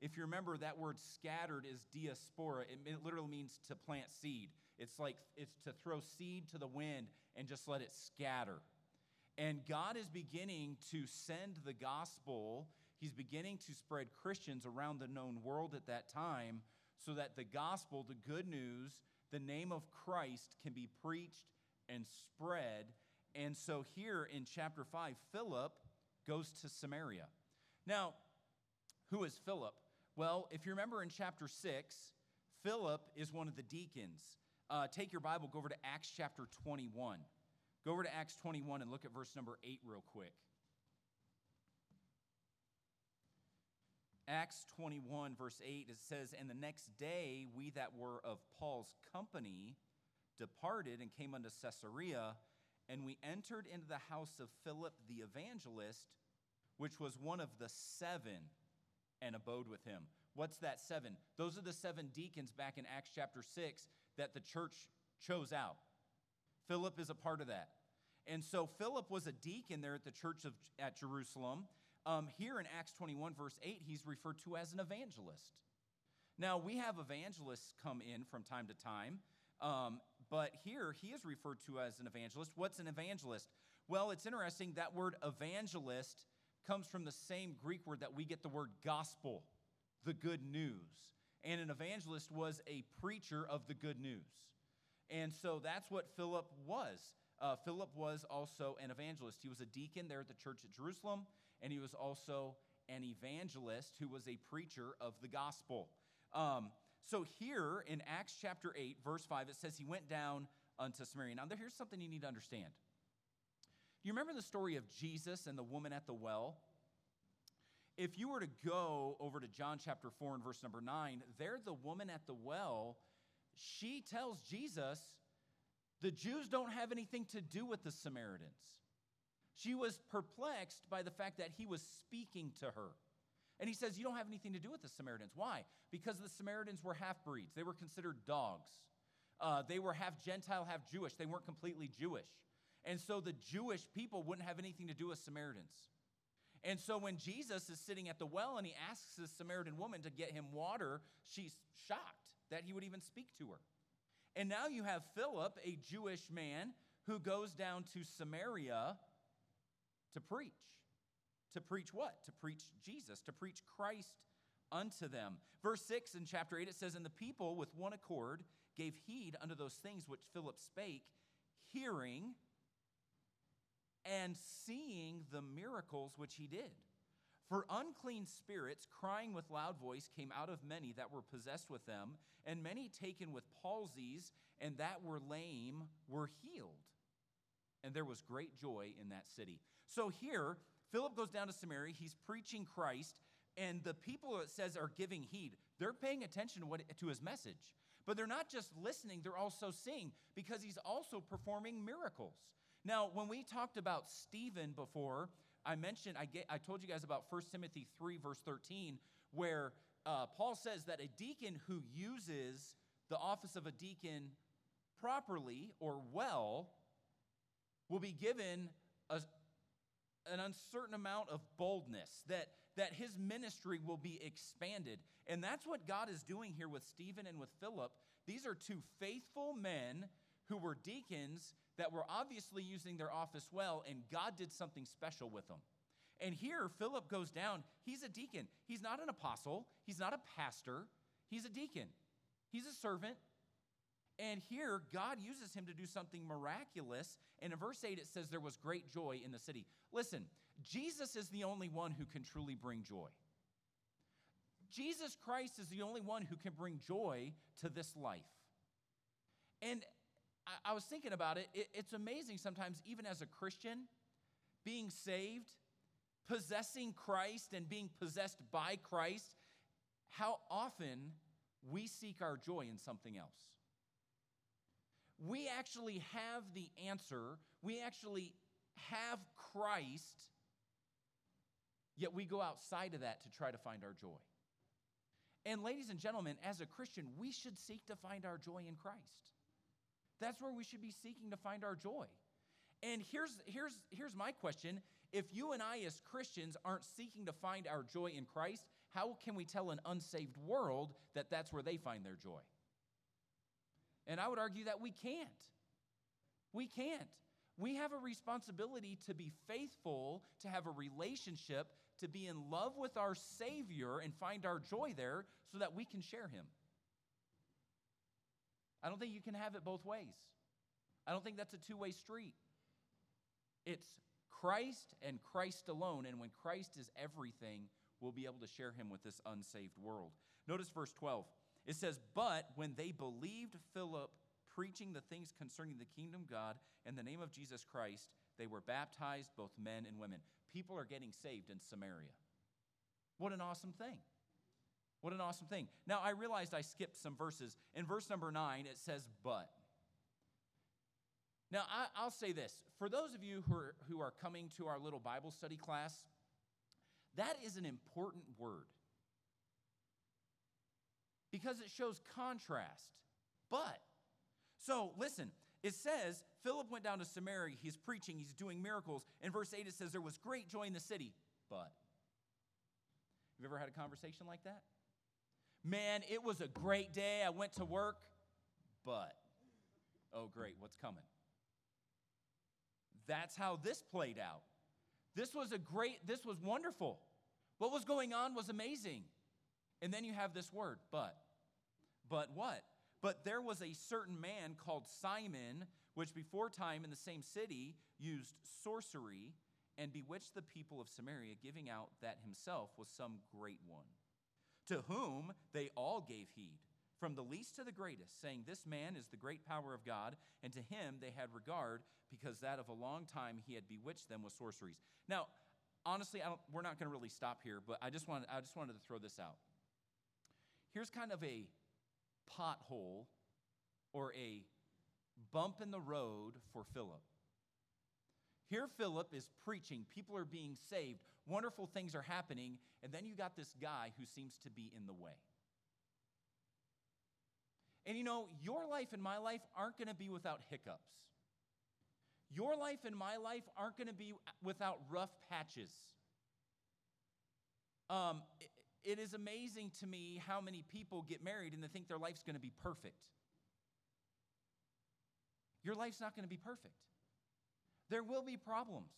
if you remember that word scattered is diaspora, it literally means to plant seed. It's like it's to throw seed to the wind and just let it scatter. And God is beginning to send the gospel. He's beginning to spread Christians around the known world at that time so that the gospel, the good news, the name of Christ can be preached and spread. And so here in chapter 5, Philip goes to Samaria. Now, who is Philip? Well, if you remember in chapter 6, Philip is one of the deacons. Uh, take your Bible, go over to Acts chapter 21. Go over to Acts 21 and look at verse number 8 real quick. Acts 21, verse 8, it says, And the next day we that were of Paul's company departed and came unto Caesarea, and we entered into the house of Philip the evangelist, which was one of the seven, and abode with him. What's that seven? Those are the seven deacons back in Acts chapter 6 that the church chose out. Philip is a part of that. And so Philip was a deacon there at the church of, at Jerusalem. Um, here in Acts 21, verse 8, he's referred to as an evangelist. Now, we have evangelists come in from time to time, um, but here he is referred to as an evangelist. What's an evangelist? Well, it's interesting. That word evangelist comes from the same Greek word that we get the word gospel, the good news. And an evangelist was a preacher of the good news. And so that's what Philip was. Uh, Philip was also an evangelist. He was a deacon there at the church at Jerusalem, and he was also an evangelist who was a preacher of the gospel. Um, so here in Acts chapter 8, verse 5, it says he went down unto Samaria. Now, here's something you need to understand. Do you remember the story of Jesus and the woman at the well? If you were to go over to John chapter 4 and verse number 9, there the woman at the well, she tells Jesus, the Jews don't have anything to do with the Samaritans. She was perplexed by the fact that he was speaking to her. And he says, You don't have anything to do with the Samaritans. Why? Because the Samaritans were half breeds, they were considered dogs. Uh, they were half Gentile, half Jewish. They weren't completely Jewish. And so the Jewish people wouldn't have anything to do with Samaritans. And so when Jesus is sitting at the well and he asks this Samaritan woman to get him water, she's shocked that he would even speak to her. And now you have Philip, a Jewish man, who goes down to Samaria to preach. To preach what? To preach Jesus, to preach Christ unto them. Verse 6 in chapter 8 it says, And the people with one accord gave heed unto those things which Philip spake, hearing and seeing the miracles which he did. For unclean spirits, crying with loud voice, came out of many that were possessed with them, and many taken with palsies, and that were lame were healed. And there was great joy in that city. So here, Philip goes down to Samaria. He's preaching Christ, and the people, it says, are giving heed. They're paying attention to, what, to his message. But they're not just listening, they're also seeing because he's also performing miracles. Now, when we talked about Stephen before, I mentioned, I, get, I told you guys about 1 Timothy 3, verse 13, where uh, Paul says that a deacon who uses the office of a deacon properly or well will be given a, an uncertain amount of boldness, that, that his ministry will be expanded. And that's what God is doing here with Stephen and with Philip. These are two faithful men who were deacons that were obviously using their office well, and God did something special with them. And here, Philip goes down. He's a deacon. He's not an apostle, he's not a pastor, he's a deacon. He's a servant. And here, God uses him to do something miraculous. And in verse 8, it says, There was great joy in the city. Listen, Jesus is the only one who can truly bring joy. Jesus Christ is the only one who can bring joy to this life. And I, I was thinking about it. it. It's amazing sometimes, even as a Christian, being saved, possessing Christ, and being possessed by Christ, how often we seek our joy in something else. We actually have the answer, we actually have Christ, yet we go outside of that to try to find our joy. And, ladies and gentlemen, as a Christian, we should seek to find our joy in Christ. That's where we should be seeking to find our joy. And here's, here's, here's my question if you and I, as Christians, aren't seeking to find our joy in Christ, how can we tell an unsaved world that that's where they find their joy? And I would argue that we can't. We can't. We have a responsibility to be faithful, to have a relationship, to be in love with our Savior and find our joy there so that we can share Him. I don't think you can have it both ways. I don't think that's a two way street. It's Christ and Christ alone. And when Christ is everything, we'll be able to share him with this unsaved world. Notice verse 12. It says, But when they believed Philip preaching the things concerning the kingdom of God in the name of Jesus Christ, they were baptized, both men and women. People are getting saved in Samaria. What an awesome thing. What an awesome thing. Now, I realized I skipped some verses. In verse number nine, it says, But. Now, I, will say this for those of you who are, who are coming to our little Bible study class, that is an important word because it shows contrast. But, so listen, it says Philip went down to Samaria, he's preaching, he's doing miracles. In verse 8, it says there was great joy in the city, but. Have you ever had a conversation like that? Man, it was a great day. I went to work, but. Oh, great, what's coming? That's how this played out. This was a great, this was wonderful. What was going on was amazing. And then you have this word, but. But what? But there was a certain man called Simon, which before time in the same city used sorcery and bewitched the people of Samaria, giving out that himself was some great one, to whom they all gave heed from the least to the greatest, saying, This man is the great power of God, and to him they had regard, because that of a long time he had bewitched them with sorceries. Now, honestly, we're not going to really stop here, but I just, wanted, I just wanted to throw this out. Here's kind of a pothole or a bump in the road for Philip. Here, Philip is preaching, people are being saved, wonderful things are happening, and then you got this guy who seems to be in the way. And you know, your life and my life aren't going to be without hiccups. Your life and my life aren't going to be without rough patches. Um, it, it is amazing to me how many people get married and they think their life's going to be perfect. Your life's not going to be perfect. There will be problems.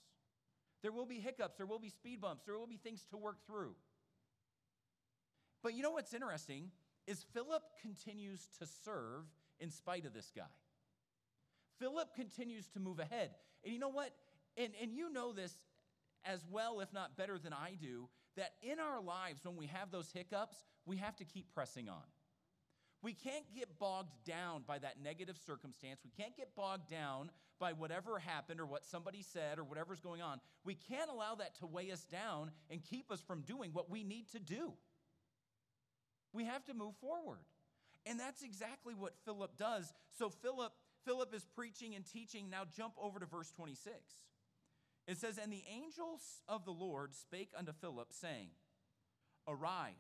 There will be hiccups. There will be speed bumps. There will be things to work through. But you know what's interesting? is Philip continues to serve in spite of this guy. Philip continues to move ahead. And you know what? And, and you know this as well, if not better than I do, that in our lives, when we have those hiccups, we have to keep pressing on. We can't get bogged down by that negative circumstance. We can't get bogged down by whatever happened or what somebody said or whatever's going on. We can't allow that to weigh us down and keep us from doing what we need to do. We have to move forward. And that's exactly what Philip does. So Philip Philip is preaching and teaching. Now jump over to verse 26. It says, And the angels of the Lord spake unto Philip, saying, Arise,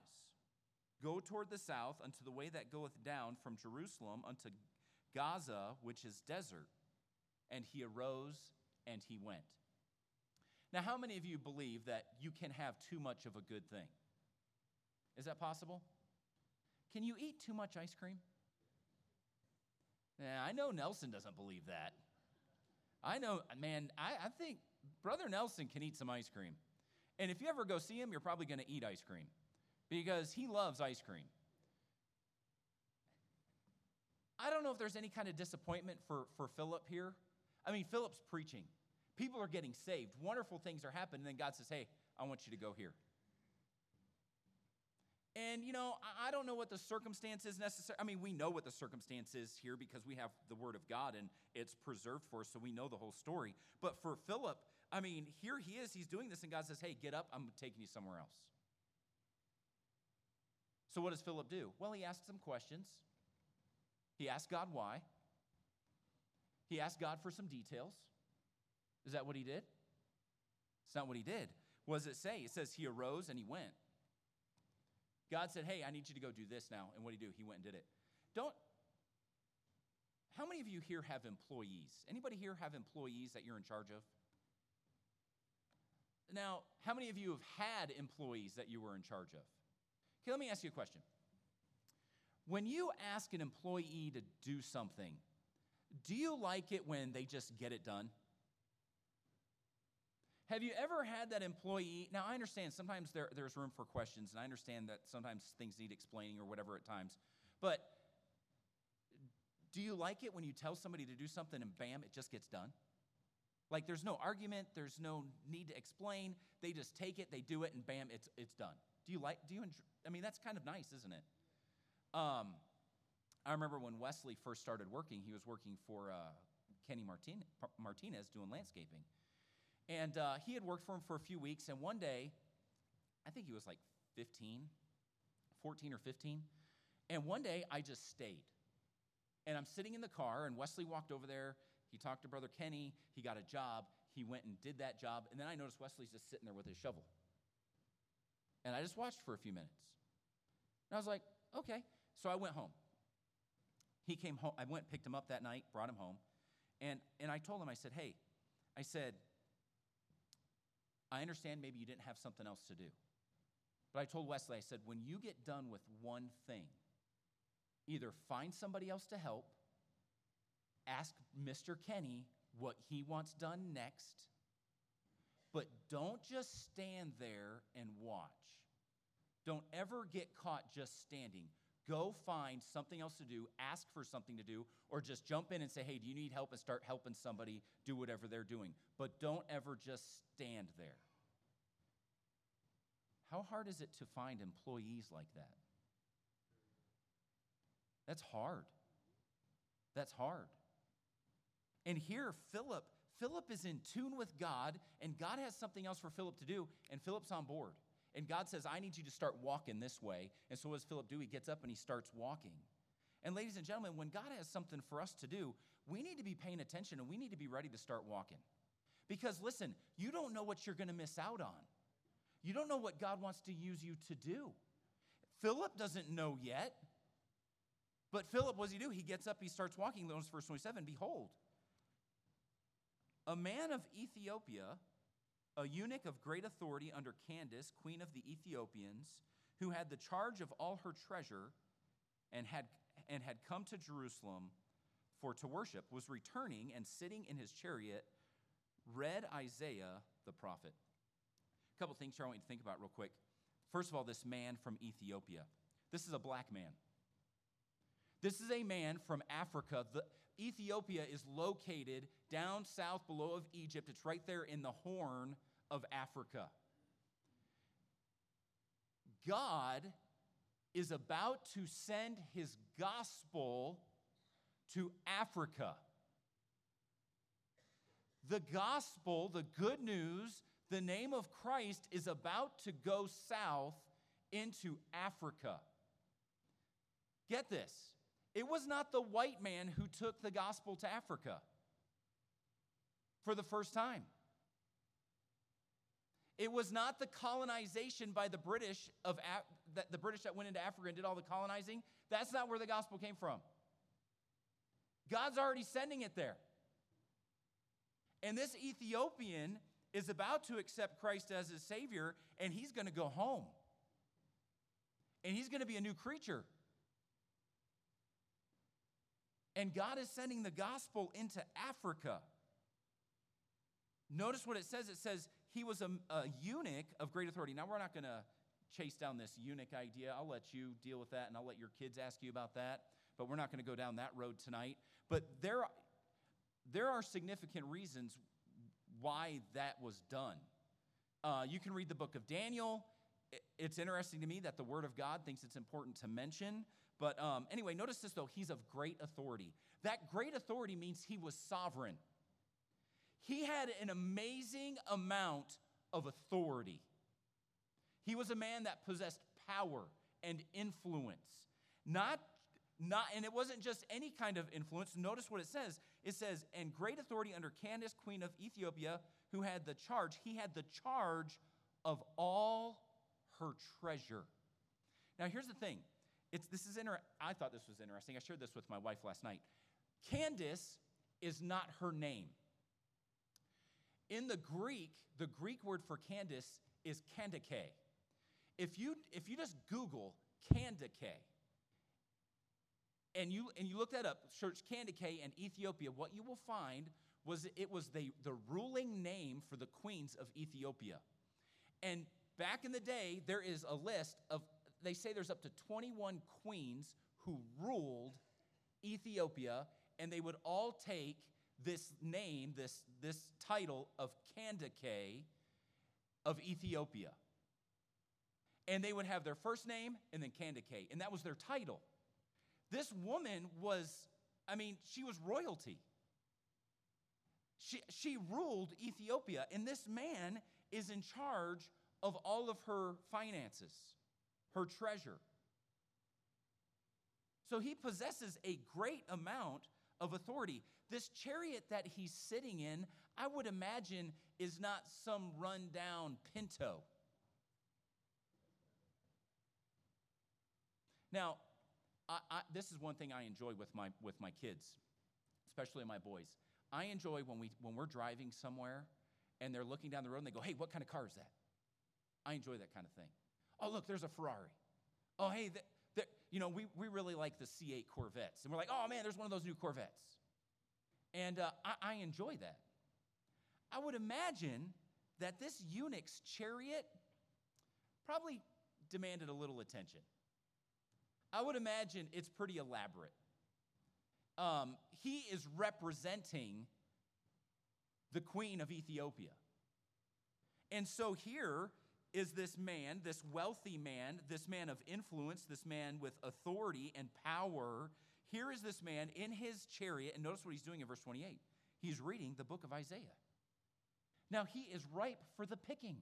go toward the south unto the way that goeth down from Jerusalem unto Gaza, which is desert. And he arose and he went. Now, how many of you believe that you can have too much of a good thing? Is that possible? Can you eat too much ice cream? I know Nelson doesn't believe that. I know, man, I, I think Brother Nelson can eat some ice cream. And if you ever go see him, you're probably going to eat ice cream because he loves ice cream. I don't know if there's any kind of disappointment for, for Philip here. I mean, Philip's preaching. People are getting saved. Wonderful things are happening. And then God says, hey, I want you to go here. And, you know, I don't know what the circumstance is necessary. I mean, we know what the circumstance is here because we have the Word of God and it's preserved for us, so we know the whole story. But for Philip, I mean, here he is, he's doing this, and God says, hey, get up, I'm taking you somewhere else. So what does Philip do? Well, he asks some questions. He asks God why. He asked God for some details. Is that what he did? It's not what he did. What does it say? It says he arose and he went. God said, Hey, I need you to go do this now. And what did he do? He went and did it. Don't. How many of you here have employees? Anybody here have employees that you're in charge of? Now, how many of you have had employees that you were in charge of? Okay, let me ask you a question. When you ask an employee to do something, do you like it when they just get it done? Have you ever had that employee? Now, I understand sometimes there, there's room for questions, and I understand that sometimes things need explaining or whatever at times. But do you like it when you tell somebody to do something and bam, it just gets done? Like there's no argument, there's no need to explain. They just take it, they do it, and bam, it's, it's done. Do you like, do you, enjoy, I mean, that's kind of nice, isn't it? Um, I remember when Wesley first started working, he was working for uh, Kenny Martin- Martinez doing landscaping. And uh, he had worked for him for a few weeks, and one day, I think he was like 15, 14 or 15. And one day, I just stayed. And I'm sitting in the car, and Wesley walked over there. He talked to Brother Kenny. He got a job. He went and did that job. And then I noticed Wesley's just sitting there with his shovel. And I just watched for a few minutes. And I was like, okay. So I went home. He came home. I went, picked him up that night, brought him home. And, and I told him, I said, hey, I said, I understand maybe you didn't have something else to do. But I told Wesley, I said, when you get done with one thing, either find somebody else to help, ask Mr. Kenny what he wants done next, but don't just stand there and watch. Don't ever get caught just standing. Go find something else to do, ask for something to do, or just jump in and say, hey, do you need help? And start helping somebody do whatever they're doing. But don't ever just stand there. How hard is it to find employees like that? That's hard. That's hard. And here, Philip, Philip is in tune with God, and God has something else for Philip to do, and Philip's on board. And God says, I need you to start walking this way. And so what does Philip do? He gets up and he starts walking. And ladies and gentlemen, when God has something for us to do, we need to be paying attention and we need to be ready to start walking. Because listen, you don't know what you're going to miss out on. You don't know what God wants to use you to do. Philip doesn't know yet. But Philip, what does he do? He gets up, he starts walking. Notice verse 27 Behold, a man of Ethiopia a eunuch of great authority under Candace, queen of the Ethiopians, who had the charge of all her treasure and had, and had come to Jerusalem for to worship, was returning and sitting in his chariot, read Isaiah the prophet. A couple things here I want you to think about real quick. First of all, this man from Ethiopia. This is a black man. This is a man from Africa. The, Ethiopia is located down south below of Egypt. It's right there in the horn of Africa. God is about to send his gospel to Africa. The gospel, the good news, the name of Christ is about to go south into Africa. Get this it was not the white man who took the gospel to Africa for the first time. It was not the colonization by the British of that the British that went into Africa and did all the colonizing. That's not where the gospel came from. God's already sending it there. And this Ethiopian is about to accept Christ as his Savior, and he's going to go home. And he's going to be a new creature. And God is sending the gospel into Africa. Notice what it says. It says he was a, a eunuch of great authority. Now, we're not going to chase down this eunuch idea. I'll let you deal with that, and I'll let your kids ask you about that. But we're not going to go down that road tonight. But there, there are significant reasons why that was done. Uh, you can read the book of Daniel. It's interesting to me that the Word of God thinks it's important to mention but um, anyway, notice this though, he's of great authority. That great authority means he was sovereign. He had an amazing amount of authority. He was a man that possessed power and influence. Not, not, and it wasn't just any kind of influence. Notice what it says. It says, and great authority under Candace, queen of Ethiopia, who had the charge. He had the charge of all her treasure. Now, here's the thing it's, this is inter- I thought this was interesting. I shared this with my wife last night. Candace is not her name. In the Greek, the Greek word for Candace is Kandake. If you, if you just Google Kandake, and you, and you look that up, search Kandake and Ethiopia, what you will find was it was the, the ruling name for the queens of Ethiopia. And back in the day, there is a list of, they say there's up to 21 queens who ruled Ethiopia, and they would all take this name, this, this title of Kandake of Ethiopia. And they would have their first name and then Kandake, and that was their title. This woman was, I mean, she was royalty. She, she ruled Ethiopia, and this man is in charge of all of her finances, her treasure. So he possesses a great amount of authority. This chariot that he's sitting in, I would imagine, is not some rundown pinto. Now, I, I, this is one thing I enjoy with my, with my kids, especially my boys. I enjoy when, we, when we're driving somewhere and they're looking down the road and they go, hey, what kind of car is that? I enjoy that kind of thing. Oh, look, there's a Ferrari. Oh, hey, the, you know, we, we really like the C8 Corvettes. And we're like, oh, man, there's one of those new Corvettes. And uh, I, I enjoy that. I would imagine that this eunuch's chariot probably demanded a little attention. I would imagine it's pretty elaborate. Um, he is representing the queen of Ethiopia. And so here is this man, this wealthy man, this man of influence, this man with authority and power. Here is this man in his chariot, and notice what he's doing in verse 28. He's reading the book of Isaiah. Now, he is ripe for the picking.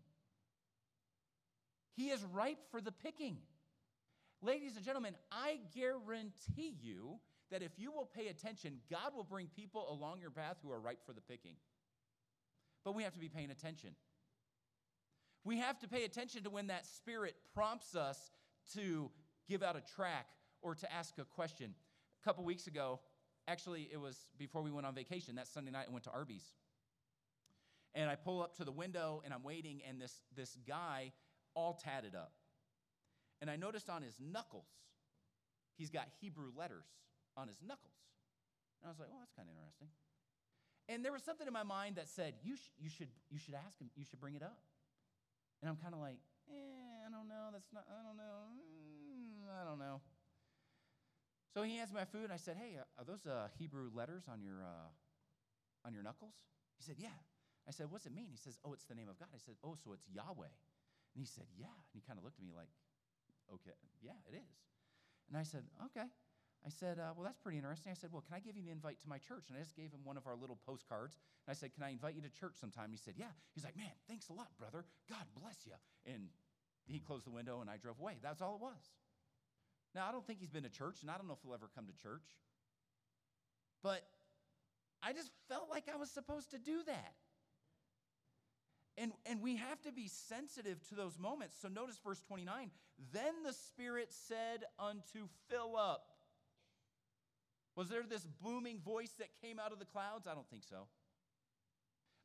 He is ripe for the picking. Ladies and gentlemen, I guarantee you that if you will pay attention, God will bring people along your path who are ripe for the picking. But we have to be paying attention. We have to pay attention to when that spirit prompts us to give out a track or to ask a question. A couple weeks ago, actually, it was before we went on vacation, that Sunday night, I went to Arby's. And I pull up to the window and I'm waiting, and this, this guy, all tatted up, and I noticed on his knuckles, he's got Hebrew letters on his knuckles. And I was like, oh, that's kind of interesting. And there was something in my mind that said, you, sh- you, should, you should ask him, you should bring it up. And I'm kind of like, eh, I don't know, that's not, I don't know, mm, I don't know. So he hands me my food, and I said, hey, are those uh, Hebrew letters on your, uh, on your knuckles? He said, yeah. I said, what's it mean? He says, oh, it's the name of God. I said, oh, so it's Yahweh. And he said, yeah. And he kind of looked at me like, okay, yeah, it is. And I said, okay. I said, uh, well, that's pretty interesting. I said, well, can I give you an invite to my church? And I just gave him one of our little postcards. And I said, can I invite you to church sometime? He said, yeah. He's like, man, thanks a lot, brother. God bless you. And he closed the window and I drove away. That's all it was. Now, I don't think he's been to church, and I don't know if he'll ever come to church. But I just felt like I was supposed to do that. And, and we have to be sensitive to those moments. So notice verse 29 Then the Spirit said unto Philip, Was there this booming voice that came out of the clouds? I don't think so.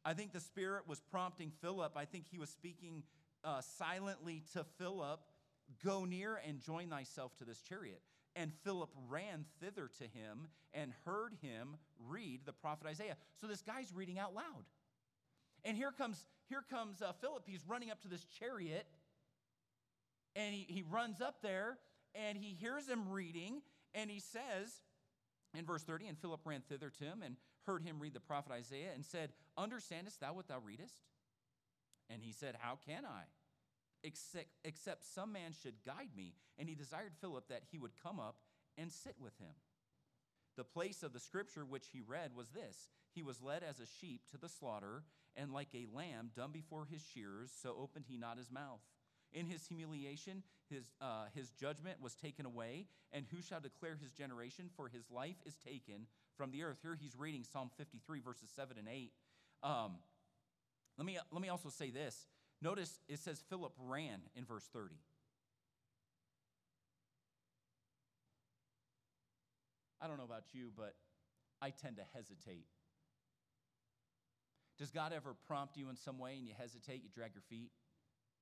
I think the Spirit was prompting Philip. I think he was speaking uh, silently to Philip Go near and join thyself to this chariot. And Philip ran thither to him and heard him read the prophet Isaiah. So this guy's reading out loud. And here comes, here comes uh, Philip. He's running up to this chariot, and he, he runs up there, and he hears him reading, and he says, in verse 30, and Philip ran thither to him and heard him read the prophet Isaiah and said, Understandest thou what thou readest? And he said, How can I? Except, except some man should guide me. And he desired Philip that he would come up and sit with him. The place of the scripture which he read was this He was led as a sheep to the slaughter, and like a lamb dumb before his shearers, so opened he not his mouth. In his humiliation, his, uh, his judgment was taken away, and who shall declare his generation? For his life is taken from the earth. Here he's reading Psalm 53, verses 7 and 8. Um, let, me, let me also say this. Notice it says Philip ran in verse 30. I don't know about you, but I tend to hesitate. Does God ever prompt you in some way and you hesitate, you drag your feet?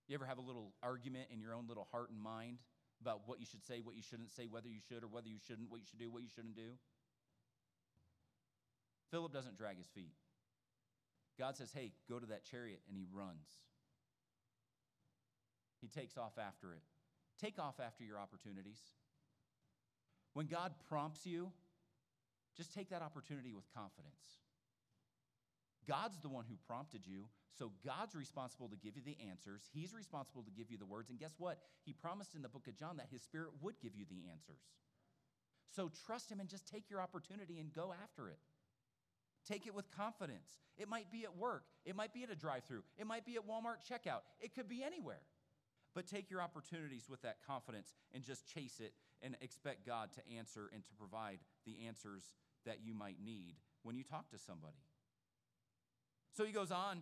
You ever have a little argument in your own little heart and mind about what you should say, what you shouldn't say, whether you should or whether you shouldn't, what you should do, what you shouldn't do? Philip doesn't drag his feet. God says, hey, go to that chariot, and he runs. He takes off after it. Take off after your opportunities. When God prompts you, just take that opportunity with confidence. God's the one who prompted you, so God's responsible to give you the answers. He's responsible to give you the words. And guess what? He promised in the book of John that His Spirit would give you the answers. So trust Him and just take your opportunity and go after it. Take it with confidence. It might be at work, it might be at a drive through, it might be at Walmart checkout, it could be anywhere. But take your opportunities with that confidence and just chase it and expect God to answer and to provide the answers that you might need when you talk to somebody. So he goes on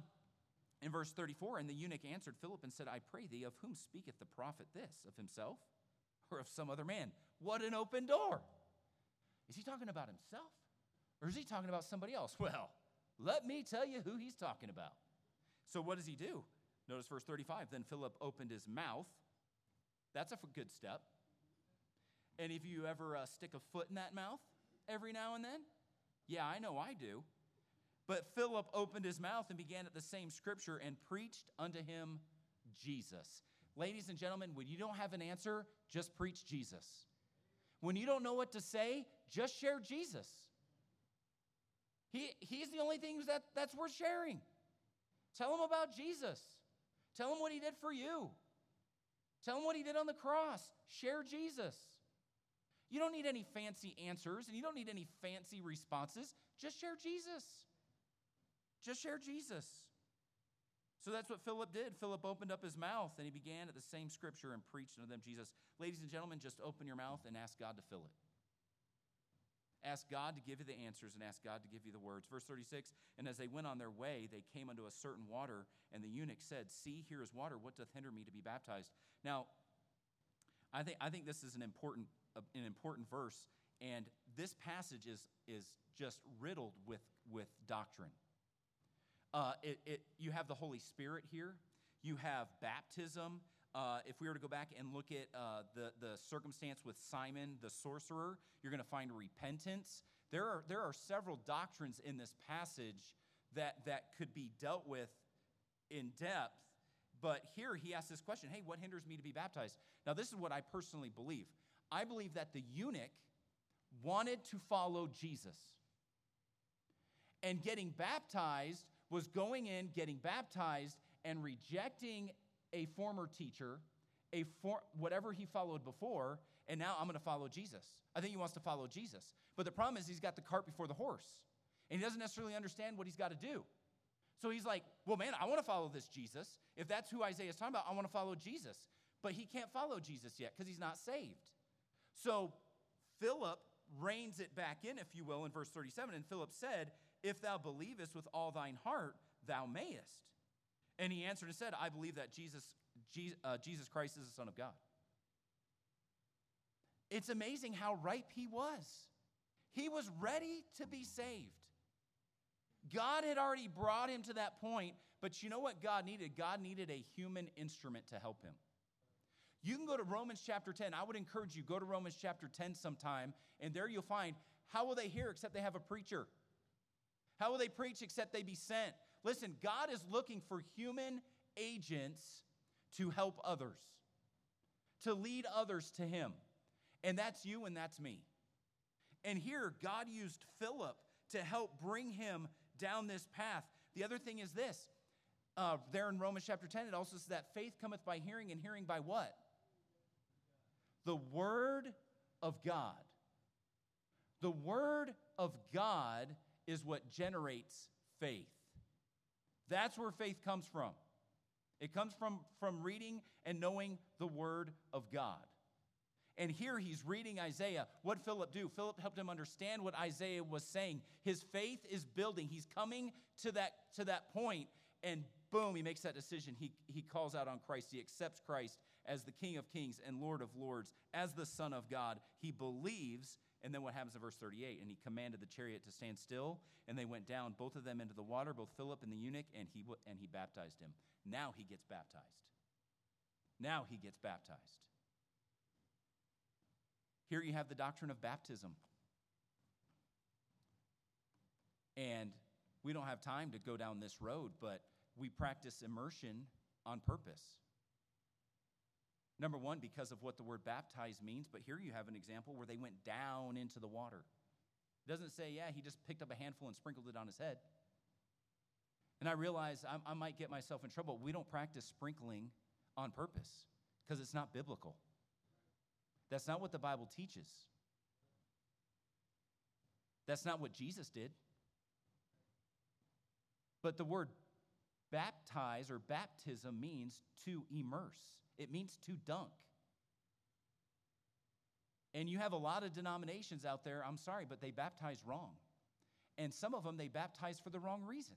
in verse 34 And the eunuch answered Philip and said, I pray thee, of whom speaketh the prophet this? Of himself or of some other man? What an open door! Is he talking about himself or is he talking about somebody else? Well, let me tell you who he's talking about. So, what does he do? Notice verse 35. Then Philip opened his mouth. That's a good step. And if you ever uh, stick a foot in that mouth every now and then? Yeah, I know I do. But Philip opened his mouth and began at the same scripture and preached unto him Jesus. Ladies and gentlemen, when you don't have an answer, just preach Jesus. When you don't know what to say, just share Jesus. He, he's the only thing that, that's worth sharing. Tell him about Jesus. Tell him what he did for you. Tell him what he did on the cross. Share Jesus. You don't need any fancy answers and you don't need any fancy responses. Just share Jesus. Just share Jesus. So that's what Philip did. Philip opened up his mouth and he began at the same scripture and preached unto them Jesus. Ladies and gentlemen, just open your mouth and ask God to fill it. Ask God to give you the answers and ask God to give you the words. Verse 36 And as they went on their way, they came unto a certain water, and the eunuch said, See, here is water. What doth hinder me to be baptized? Now, I think, I think this is an important, uh, an important verse, and this passage is, is just riddled with, with doctrine. Uh, it, it, you have the Holy Spirit here, you have baptism, uh, if we were to go back and look at uh, the, the circumstance with Simon the sorcerer, you're going to find repentance. There are, there are several doctrines in this passage that, that could be dealt with in depth. But here he asks this question hey, what hinders me to be baptized? Now, this is what I personally believe. I believe that the eunuch wanted to follow Jesus. And getting baptized was going in, getting baptized, and rejecting a former teacher, a for, whatever he followed before, and now I'm going to follow Jesus. I think he wants to follow Jesus. But the problem is he's got the cart before the horse, and he doesn't necessarily understand what he's got to do. So he's like, well, man, I want to follow this Jesus. If that's who Isaiah's talking about, I want to follow Jesus. But he can't follow Jesus yet because he's not saved. So Philip reins it back in, if you will, in verse 37. And Philip said, If thou believest with all thine heart, thou mayest. And he answered and said, I believe that Jesus, uh, Jesus Christ is the Son of God. It's amazing how ripe he was. He was ready to be saved. God had already brought him to that point, but you know what God needed? God needed a human instrument to help him. You can go to Romans chapter 10. I would encourage you go to Romans chapter 10 sometime, and there you'll find how will they hear except they have a preacher? How will they preach except they be sent? Listen, God is looking for human agents to help others, to lead others to Him. And that's you and that's me. And here, God used Philip to help bring him down this path. The other thing is this uh, there in Romans chapter 10, it also says that faith cometh by hearing, and hearing by what? The Word of God. The Word of God is what generates faith. That's where faith comes from. It comes from, from reading and knowing the Word of God. And here he's reading Isaiah. What Philip do? Philip helped him understand what Isaiah was saying. His faith is building. He's coming to that, to that point, and boom, he makes that decision. He, he calls out on Christ. He accepts Christ as the King of Kings and Lord of Lords, as the Son of God. He believes. And then what happens in verse 38? And he commanded the chariot to stand still, and they went down, both of them into the water, both Philip and the eunuch, and he, and he baptized him. Now he gets baptized. Now he gets baptized. Here you have the doctrine of baptism. And we don't have time to go down this road, but we practice immersion on purpose. Number one, because of what the word baptize means, but here you have an example where they went down into the water. It doesn't say, yeah, he just picked up a handful and sprinkled it on his head. And I realize I, I might get myself in trouble. We don't practice sprinkling on purpose because it's not biblical. That's not what the Bible teaches. That's not what Jesus did. But the word baptize or baptism means to immerse, it means to dunk. And you have a lot of denominations out there, I'm sorry, but they baptize wrong. And some of them they baptize for the wrong reason.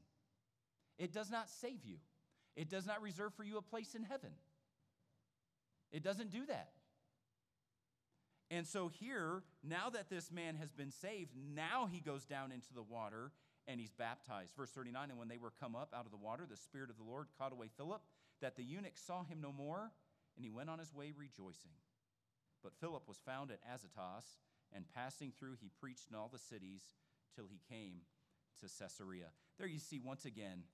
It does not save you, it does not reserve for you a place in heaven. It doesn't do that. And so, here, now that this man has been saved, now he goes down into the water and he's baptized. Verse 39 And when they were come up out of the water, the Spirit of the Lord caught away Philip, that the eunuch saw him no more, and he went on his way rejoicing. But Philip was found at Azotus, and passing through, he preached in all the cities till he came to Caesarea. There you see once again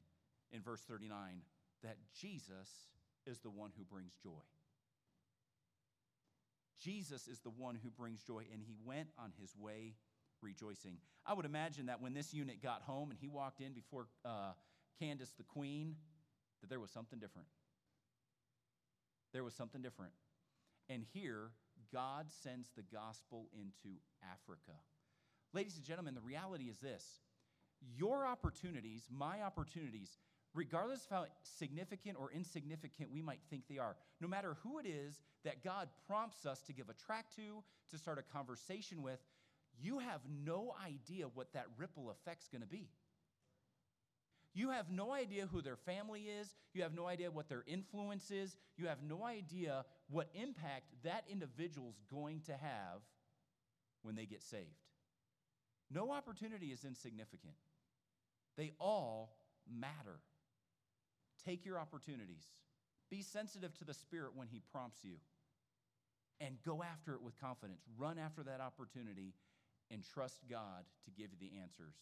in verse 39 that Jesus is the one who brings joy. Jesus is the one who brings joy, and he went on his way rejoicing. I would imagine that when this eunuch got home and he walked in before uh, Candace the queen, that there was something different. There was something different. And here, God sends the gospel into Africa. Ladies and gentlemen, the reality is this your opportunities, my opportunities, regardless of how significant or insignificant we might think they are, no matter who it is that God prompts us to give a track to, to start a conversation with, you have no idea what that ripple effect's going to be. You have no idea who their family is. You have no idea what their influence is. You have no idea what impact that individual's going to have when they get saved. No opportunity is insignificant, they all matter. Take your opportunities. Be sensitive to the Spirit when He prompts you. And go after it with confidence. Run after that opportunity and trust God to give you the answers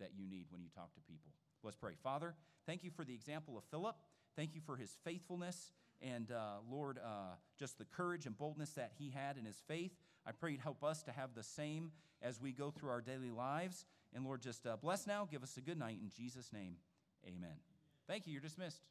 that you need when you talk to people. Let's pray. Father, thank you for the example of Philip. Thank you for his faithfulness and, uh, Lord, uh, just the courage and boldness that he had in his faith. I pray you'd help us to have the same as we go through our daily lives. And Lord, just uh, bless now. Give us a good night. In Jesus' name, amen. Thank you. You're dismissed.